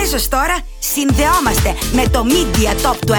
Αμέσως τώρα συνδεόμαστε με το Media Top 20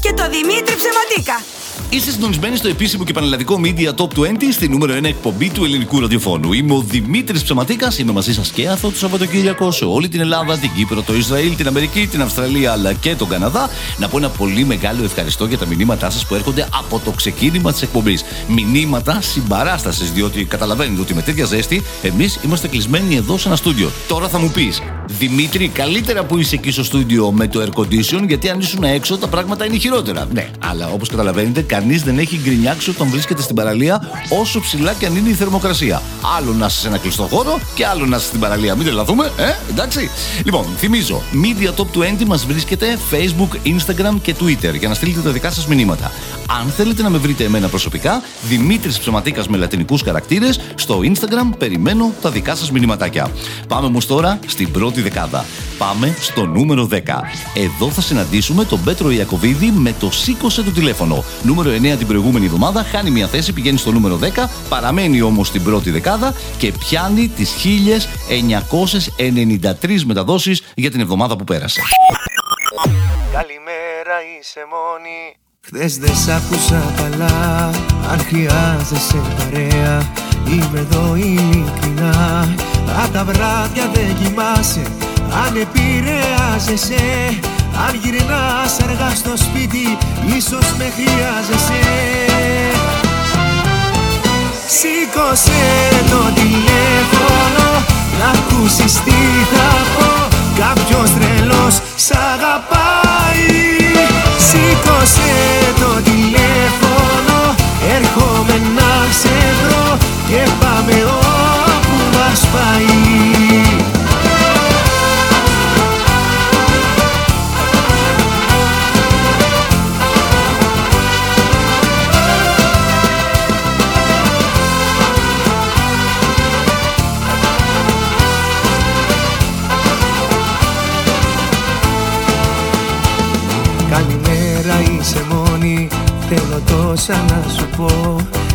και το Δημήτρη Ψεματίκα. Είστε συντονισμένοι στο επίσημο και πανελλαδικό Media Top 20 στη νούμερο 1 εκπομπή του ελληνικού ραδιοφώνου. Είμαι ο Δημήτρης Ψεματίκας, είμαι μαζί σας και αυτό το Σαββατοκύριακο σε όλη την Ελλάδα, την Κύπρο, το Ισραήλ, την Αμερική, την Αυστραλία αλλά και τον Καναδά. Να πω ένα πολύ μεγάλο ευχαριστώ για τα μηνύματά σας που έρχονται από το ξεκίνημα της εκπομπής. Μηνύματα συμπαράστασης, διότι καταλαβαίνετε ότι με τέτοια ζέστη εμείς είμαστε κλεισμένοι εδώ σε ένα στούντιο. Τώρα θα μου πεις, Δημήτρη, καλύτερα που είσαι εκεί στο στούντιο με το air condition, γιατί αν ήσουν έξω τα πράγματα είναι χειρότερα. Ναι, αλλά όπως καταλαβαίνετε, κανείς δεν έχει γκρινιάξει όταν βρίσκεται στην παραλία, όσο ψηλά και αν είναι η θερμοκρασία. Άλλο να είσαι σε ένα κλειστό χώρο και άλλο να είσαι στην παραλία. Μην τρελαθούμε, ε, εντάξει. Λοιπόν, θυμίζω, Media Top 20 μας βρίσκεται Facebook, Instagram και Twitter για να στείλετε τα δικά σας μηνύματα. Αν θέλετε να με βρείτε εμένα προσωπικά, Δημήτρης Ψωματίκας με λατινικούς χαρακτήρες, στο Instagram περιμένω τα δικά σας μηνυματάκια. Πάμε όμως τώρα στην πρώτη δεκάδα. Πάμε στο νούμερο 10. Εδώ θα συναντήσουμε τον Πέτρο Ιακοβίδη με το σήκωσε το τηλέφωνο. Νούμερο 9 την προηγούμενη εβδομάδα, χάνει μια θέση, πηγαίνει στο νούμερο 10, παραμένει όμως στην πρώτη δεκάδα και πιάνει τις 1993 μεταδόσεις για την εβδομάδα που πέρασε. Καλημέρα είσαι μόνη Χθες δεν σ' άκουσα καλά Αν χρειάζεσαι παρέα Είμαι εδώ ειλικρινά Αν τα βράδια δεν κοιμάσαι Αν επηρεάζεσαι Αν γυρνάς αργά στο σπίτι Ίσως με χρειάζεσαι. Σήκωσε το τηλέφωνο Να ακούσεις τι θα πω. Κάποιος τρελός σ' αγαπάει. Σήκωσε το τηλέφωνο Έρχομαι να σε βρω Και πάμε όπου μας πάει Καλημέρα είσαι μόνη. Θέλω τόσα να σου πω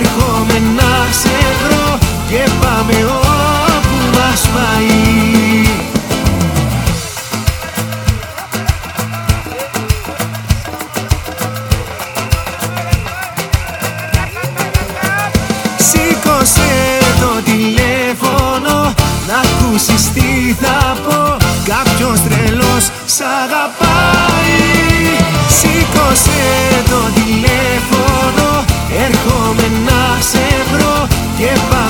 Έρχομαι να σε βρω Και πάμε όπου μας πάει. Σήκωσε το τηλέφωνο Να ακούσεις τι θα πω. Κάποιος τρελός σ' αγαπάει σε βρω Και πάμε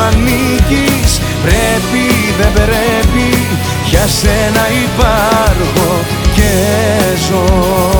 αλήθεια μου λείπεις Κατάλαβε το εδώ μόνο μόνο ανήκεις Πρέπει δεν πρέπει για σένα υπάρχω και ζω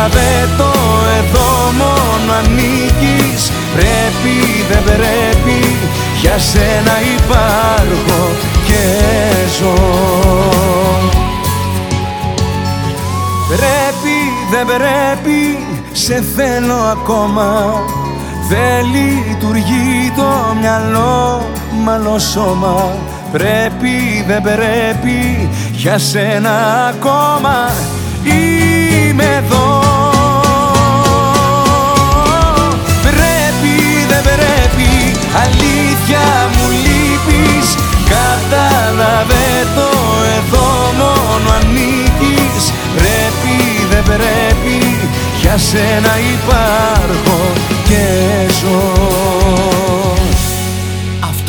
Κατάλαβε το εδώ μόνο ανήκεις. Πρέπει δεν πρέπει Για σένα υπάρχω και ζω. Πρέπει δεν πρέπει Σε θέλω ακόμα. Δεν λειτουργεί το μυαλό μ' σώμα. Πρέπει δεν πρέπει για σένα ακόμα για σένα υπάρχω και ζω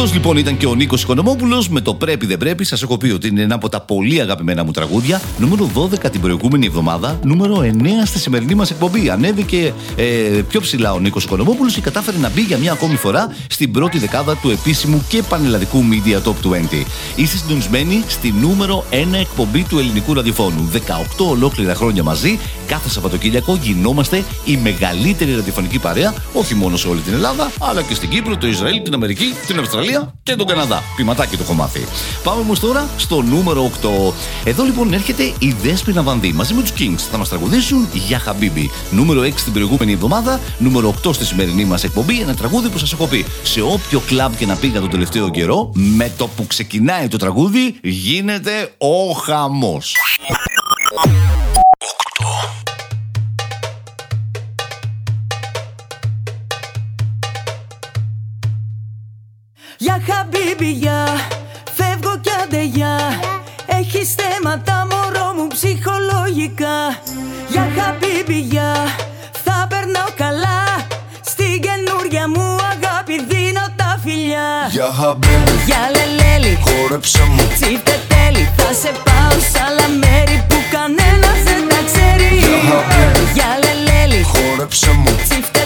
αυτός λοιπόν ήταν και ο Νίκος Οικονομόπουλος με το Πρέπει Δεν Πρέπει. Σας έχω πει ότι είναι ένα από τα πολύ αγαπημένα μου τραγούδια. Νούμερο 12 την προηγούμενη εβδομάδα. Νούμερο 9 στη σημερινή μας εκπομπή. Ανέβηκε ε, πιο ψηλά ο Νίκος Οικονομόπουλος και κατάφερε να μπει για μια ακόμη φορά στην πρώτη δεκάδα του επίσημου και πανελλαδικού Media Top 20. Είστε συντονισμένοι στη νούμερο 1 εκπομπή του ελληνικού ραδιοφώνου. 18 ολόκληρα χρόνια μαζί. Κάθε Σαββατοκύριακο γινόμαστε η μεγαλύτερη ραδιοφωνική παρέα, όχι μόνο σε όλη την Ελλάδα, αλλά και στην Κύπρο, το Ισραήλ, την Αμερική, την Αυστραλία και τον Καναδά. Ποιηματάκι το έχω μάθει. Πάμε όμως τώρα στο νούμερο 8. Εδώ λοιπόν έρχεται η Δέσποινα Βανδύ μαζί με τους Kings. Θα μας τραγουδήσουν για Χαμπίμπι. Νούμερο 6 την προηγούμενη εβδομάδα, νούμερο 8 στη σημερινή μας εκπομπή. Ένα τραγούδι που σας έχω πει σε όποιο κλαμπ και να πήγα τον τελευταίο καιρό, με το που ξεκινάει το τραγούδι γίνεται ο χαμός. Για χαμπίμπια, φεύγω κι αντεγιά Έχει θέματα μωρό μου ψυχολογικά. Για χαμπίμπια, θα περνάω καλά. Στην καινούρια μου αγάπη δίνω τα φιλιά. Για χαμπίμπι, για λελέλη, χόρεψε μου. Τσίφτε τέλει, θα σε πάω σ' άλλα μέρη που κανένας δεν τα ξέρει. Για χαμπίμπι, για λελέλη, χόρεψε μου. Τσίφτε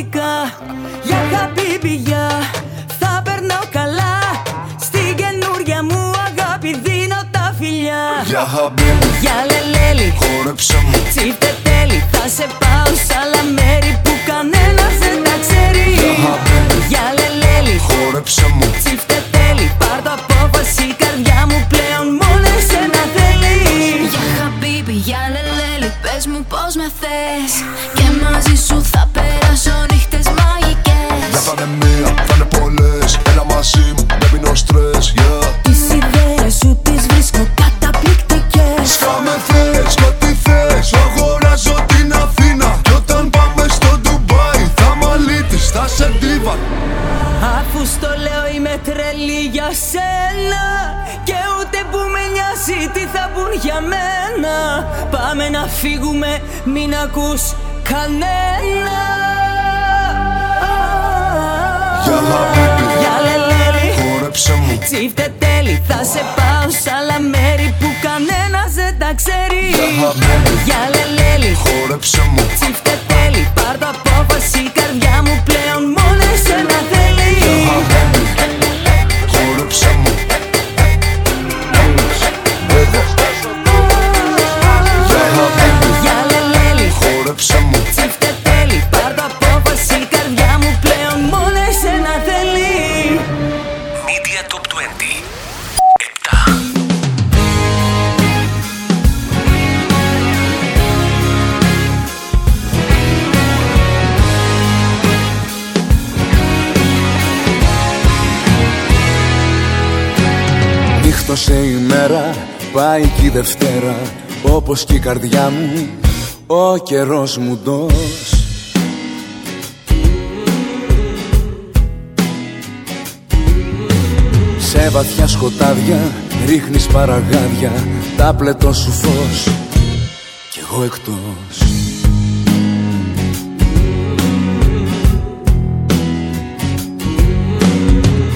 ψυχολογικά Για χαμπίμπια, θα περνάω καλά. Στην καινούρια μου αγάπη δίνω τα φιλιά. Για χαμπίμπι, Για λελέλη, χόρεψε μου. Τσίφτε τέλει Θα σε πάω σ' άλλα μέρη που κανένας δεν τα ξέρει. Χαμπίμπι, Για λελέλη, χόρεψε μου. Τσίφτε τέλει Πάρ' το απόφαση η καρδιά μου πλέον μόνο εσένα θέλει. Για χαμπίμπι, για λελέλη, πες μου πως με θες Αφού στο λέω είμαι τρελή για σένα Και ούτε που με νοιάζει τι θα πουν για μένα. Πάμε να φύγουμε μην ακούς κανένα. Για χαμπίπι, Για λελέλη χόρεψε μου. Τσίφτε τέλει θα σε πάω σ' άλλα μέρη που κανένας δεν τα ξέρει. Για χαμπίπι, Για λελέλη χόρεψε μου. Τσίφτε τέλει πάρ' το απόφαση η καρδιά μου χόρεψε μου Τσίφτε τέλει πάρ' το απόφαση η καρδιά μου πλέον μόνο εσένα θέλει Media Top 20. 7. Νύχτωσε η μέρα, πάει και η Δευτέρα Όπως και η καρδιά μου, ο καιρός μου ντός. Σε βαθιά σκοτάδια ρίχνεις παραγάδια Τα πλετό σου φως. Κι εγώ εκτός.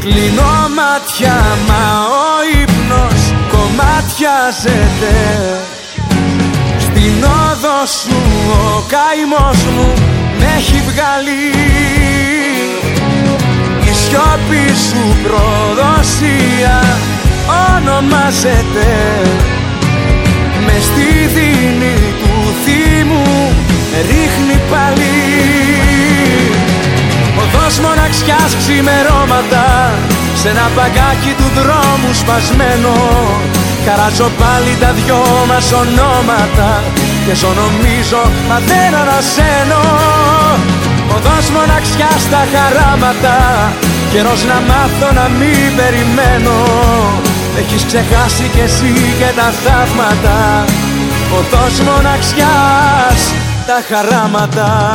Κλείνω μάτια μα ο ύπνος κομμάτιαζεται. Στην όδο σου ο καημός μου με έχει βγάλει. Η σιώπη σου προδοσία ονομάζεται με στη δίνη του θύμου με ρίχνει πάλι Οδός μοναξιάς ξημερώματα Σ' ένα παγκάκι του δρόμου σπασμένο. Χαράζω πάλι τα δυο μας ονόματα Και ζω νομίζω μα δεν ανασένω. Οδός μοναξιάς στα χαράματα Καιρός να μάθω να μην περιμένω. Έχεις ξεχάσει κι εσύ και τα θαύματα Οδός μοναξιάς τα χαράματα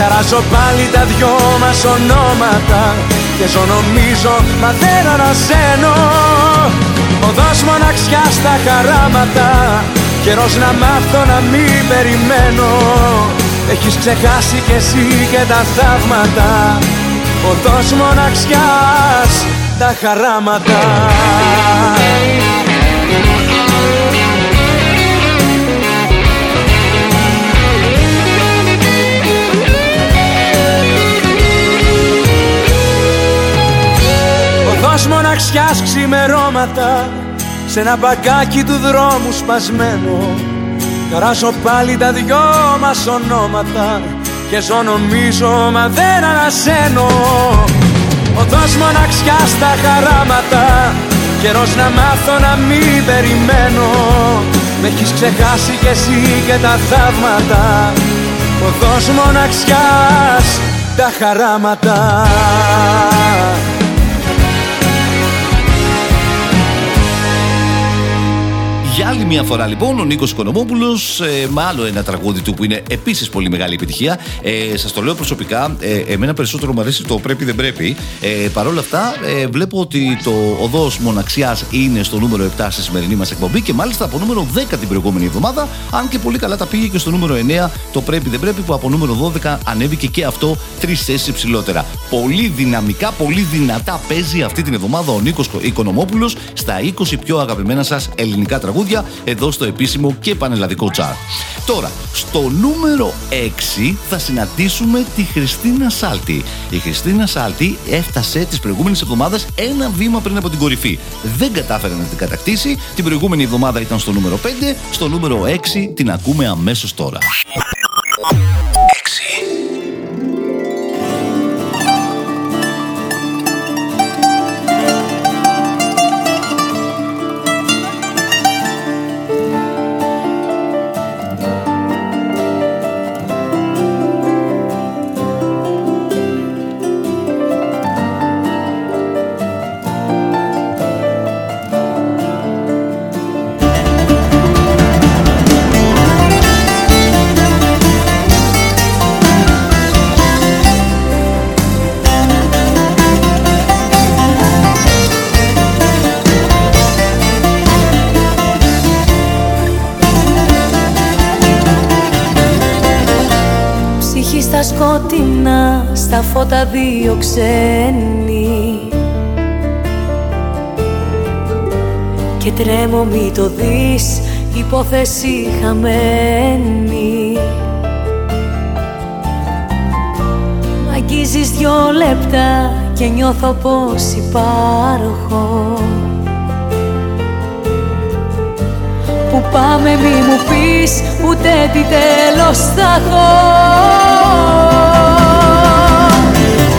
Χαράζω πάλι τα δυο μας ονόματα Και ζω νομίζω μα δεν ανασένω. Οδός μοναξιάς στα χαράματα Καιρός να μάθω να μην περιμένω. Έχεις ξεχάσει κι εσύ και τα θαύματα Οδός μοναξιάς τα χαράματα μοναξιάς ξημερώματα Σ' ένα μπαγκάκι του δρόμου σπασμένο. Καράζω πάλι τα δυο μας ονόματα Και ζω νομίζω μα δεν ανασένω. Οδός μοναξιάς στα χαράματα Καιρός να μάθω να μην περιμένω. Με έχεις ξεχάσει κι εσύ και τα θαύματα. Οδός μοναξιάς τα χαράματα Για άλλη μια φορά λοιπόν ο Νίκος Οικονομόπουλος ε, με άλλο ένα τραγούδι του που είναι επίσης πολύ μεγάλη επιτυχία. Ε, Σας το λέω προσωπικά, ε, εμένα περισσότερο μου αρέσει το πρέπει δεν πρέπει. Ε, Παρ' όλα αυτά, ε, βλέπω ότι το οδός μοναξιάς είναι στο νούμερο 7 στη σημερινή μας εκπομπή και μάλιστα από νούμερο 10 την προηγούμενη εβδομάδα. Αν και πολύ καλά τα πήγε και στο νούμερο 9 το πρέπει δεν πρέπει που από νούμερο 12 ανέβηκε και αυτό τρεις θέσεις ψηλότερα. Πολύ δυναμικά, πολύ δυνατά παίζει αυτή την εβδομάδα ο Νίκος Οικονομόπουλος στα 20 πιο αγαπημένα σας ελληνικά τραγούδια εδώ στο επίσημο και πανελλαδικό τσάρ. Τώρα, στο νούμερο 6 θα συναντήσουμε τη Χριστίνα Σάλτη. Η Χριστίνα Σάλτη έφτασε τις προηγούμενες εβδομάδες ένα βήμα πριν από την κορυφή. Δεν κατάφερε να την κατακτήσει. Την προηγούμενη εβδομάδα ήταν στο νούμερο 5. Στο νούμερο 6 την ακούμε αμέσως τώρα. Ψυχή στα σκοτεινά, στα φώτα δύο ξένοι. Και τρέμω μη το δεις, υπόθεση χαμένη. Μ' αγγίζεις δυο λεπτά και νιώθω πως υπάρχω Που πάμε μη μου πεις ούτε τι τέλος θα έχω.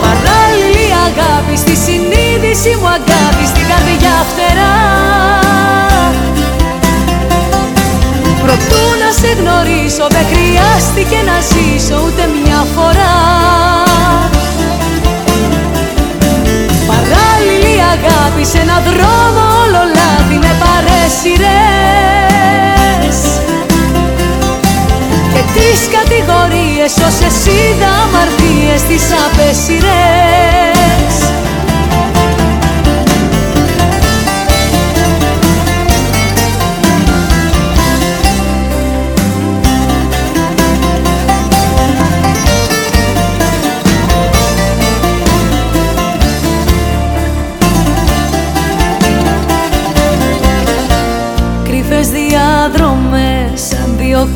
Παράλληλη αγάπη στη συνείδηση μου αγάπη στην καρδιά φτερά. Προτού να σε γνωρίσω δεν χρειάστηκε να ζήσω ούτε μια φορά. Παράλληλη αγάπη σε έναν δρόμο όλο λάθη με παρέσιρες τις κατηγορίες όσες είδα αμαρτίες τις απέσιρες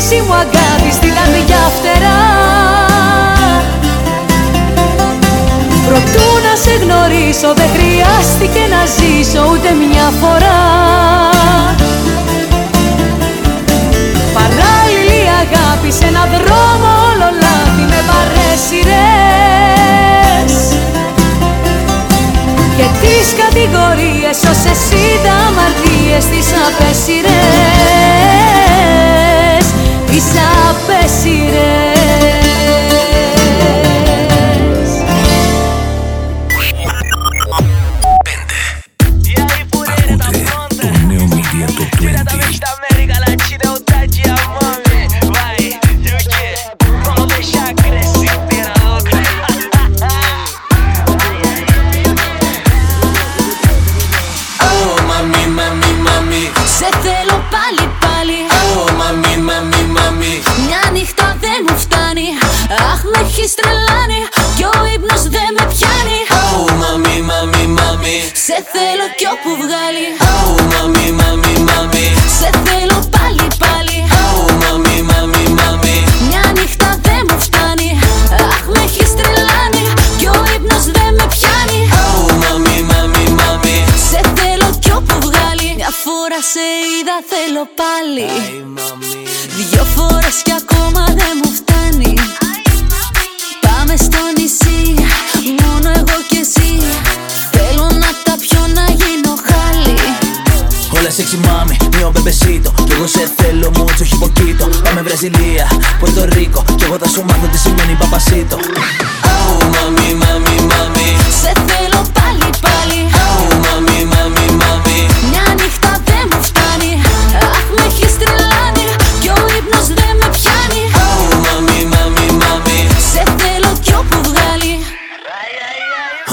συνείδηση μου αγάπη στην καρδιά φτερά. Προτού να σε γνωρίσω δεν χρειάστηκε να ζήσω ούτε μια φορά. Παράλληλη αγάπη σε έναν δρόμο όλο λάθη με παρέσιρες Και τις κατηγορίες όσες είδα αμαρτίες τις απέσιρες θέλω πάλι. Δυο φορές κι ακόμα δεν μου φτάνει. Πάμε στο νησί, μόνο εγώ και εσύ. Θέλω να τα πιω να γίνω χάλι. Όλα sexy mami, mio bebecito Κι εγώ σε θέλω mucho χιποκίτο Πάμε Βραζιλία, Πορτο Ρίκο. Κι εγώ θα σου μάθω τι σημαίνει παπασίτο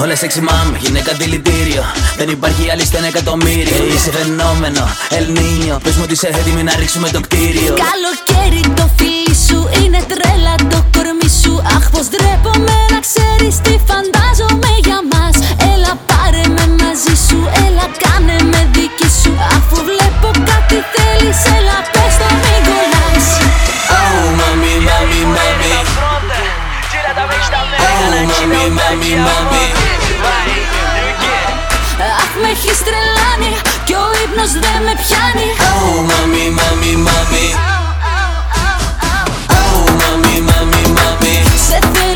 Όλα sexy mami, γυναίκα δηλητήριο Δεν υπάρχει άλλη στα ένα εκατομμύριο. Ε, Είσαι φαινόμενο, El Niño. Πες μου ότι είσαι έτοιμη να ρίξουμε το κτίριο. Καλοκαίρι το φίλι σου είναι τρέλα το κορμί σου. Αχ πως ντρέπομαι να ξέρεις τι φαντάζομαι για μας. Έλα πάρε με μαζί σου, έλα κάνε με δική σου. Αφού βλέπω κάτι θέλεις, έλα πες vista Oh mami, mami, mami Αχ με έχεις τρελάνει κι ο ύπνος δεν με πιάνει Oh mami, mami, mami Oh mami, mami, mami Σε θέλω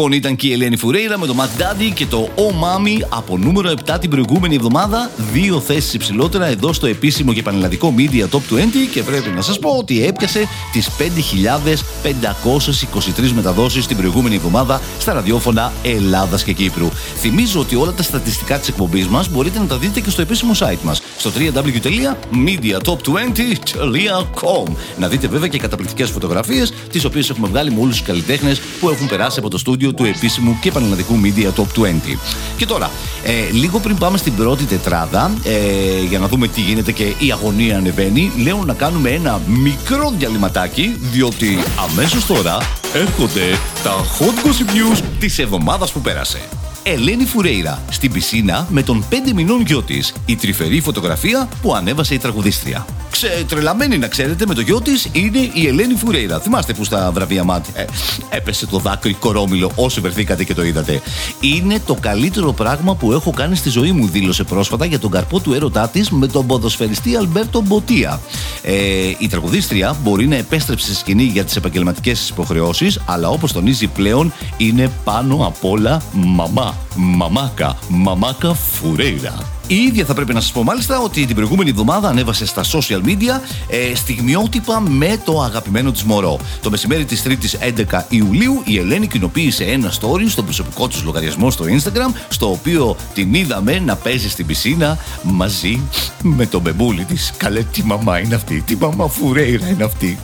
λοιπόν ήταν και η Ελένη Φουρέιρα με το Mac Daddy και το Oh Mami από νούμερο 7 την προηγούμενη εβδομάδα. Δύο θέσεις υψηλότερα εδώ στο επίσημο και πανελλαδικό Media Top 20 και πρέπει να σας πω ότι έπιασε τις 5.523 μεταδόσεις την προηγούμενη εβδομάδα στα ραδιόφωνα Ελλάδας και Κύπρου. Θυμίζω ότι όλα τα στατιστικά της εκπομπής μας μπορείτε να τα δείτε και στο επίσημο site μας στο www.mediatop20.com. Να δείτε βέβαια και καταπληκτικές φωτογραφίες τις οποίες έχουμε βγάλει με όλους τους καλλιτέχνες που έχουν περάσει από το στούντιο του επίσημου και πανελλαδικού Media Top 20. Και τώρα, ε, λίγο πριν πάμε στην πρώτη τετράδα, ε, για να δούμε τι γίνεται και η αγωνία ανεβαίνει, λέω να κάνουμε ένα μικρό διαλυματάκι, διότι αμέσως τώρα έρχονται τα hot gossip news της εβδομάδας που πέρασε. Ελένη Φουρέιρα στην πισίνα με τον 5 μηνών γιο της. Η τρυφερή φωτογραφία που ανέβασε η τραγουδίστρια. Ξετρελαμένη να ξέρετε με το γιο της είναι η Ελένη Φουρέιρα. Θυμάστε που στα βραβεία ΜΑΤ ε, έπεσε το δάκρυ κορόμιλο όσοι βρεθήκατε και το είδατε. Είναι το καλύτερο πράγμα που έχω κάνει στη ζωή μου, δήλωσε πρόσφατα για τον καρπό του έρωτά της με τον ποδοσφαιριστή Αλμπέρτο Μποτία. Ε, η τραγουδίστρια μπορεί να επέστρεψε στη σκηνή για τις επαγγελματικές τη υποχρεώσεις, αλλά όπως τονίζει πλέον είναι πάνω απ' όλα μαμά. Μαμάκα. Μαμάκα Φουρέιρα. Η ίδια θα πρέπει να σας πω μάλιστα ότι την προηγούμενη εβδομάδα ανέβασε στα social media ε, στιγμιότυπα με το αγαπημένο της μωρό. Το μεσημέρι της 3ης 11 Ιουλίου η Ελένη κοινοποίησε ένα story στο προσωπικό της λογαριασμό στο Instagram στο οποίο την είδαμε να παίζει στην πισίνα μαζί με τον μπεμπούλι της. Καλέ τι μαμά είναι αυτή, τι μαμά φουρέιρα είναι αυτή.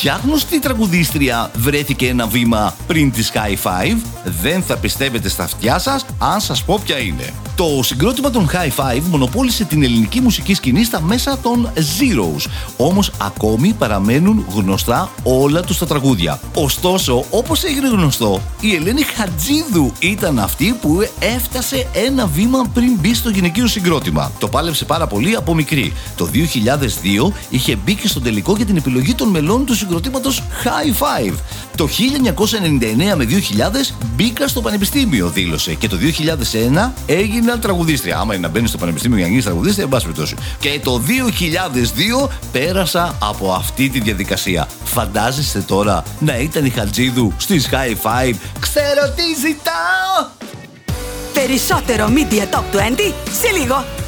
Ποια γνωστή τραγουδίστρια βρέθηκε ένα βήμα πριν τη High Five, δεν θα πιστεύετε στα αυτιά σας αν σας πω ποια είναι. Το συγκρότημα των High Five μονοπόλησε την ελληνική μουσική σκηνή στα μέσα των Zeros. Όμως ακόμη παραμένουν γνωστά όλα τους τα τραγούδια. Ωστόσο, όπως έγινε γνωστό, η Ελένη Χατζίδου ήταν αυτή που έφτασε ένα βήμα πριν μπει στο γυναικείο συγκρότημα. Το πάλεψε πάρα πολύ από μικρή. Το 2002 είχε μπει και στο τελικό για την επιλογή των μελών του συγκροτήματος High Five. Το 1999 με 2000 μπήκα στο πανεπιστήμιο, δήλωσε. Και το 2001 έγινα τραγουδίστρια. Άμα είναι να μπαίνεις στο πανεπιστήμιο για να γίνεις τραγουδίστρια, εν πάση περιπτώσει. Και το 2002 πέρασα από αυτή τη διαδικασία. Φαντάζεστε τώρα να ήταν η Χατζίδου στις High Five. Ξέρω τι ζητάω! Περισσότερο Media Top 20 σε λίγο.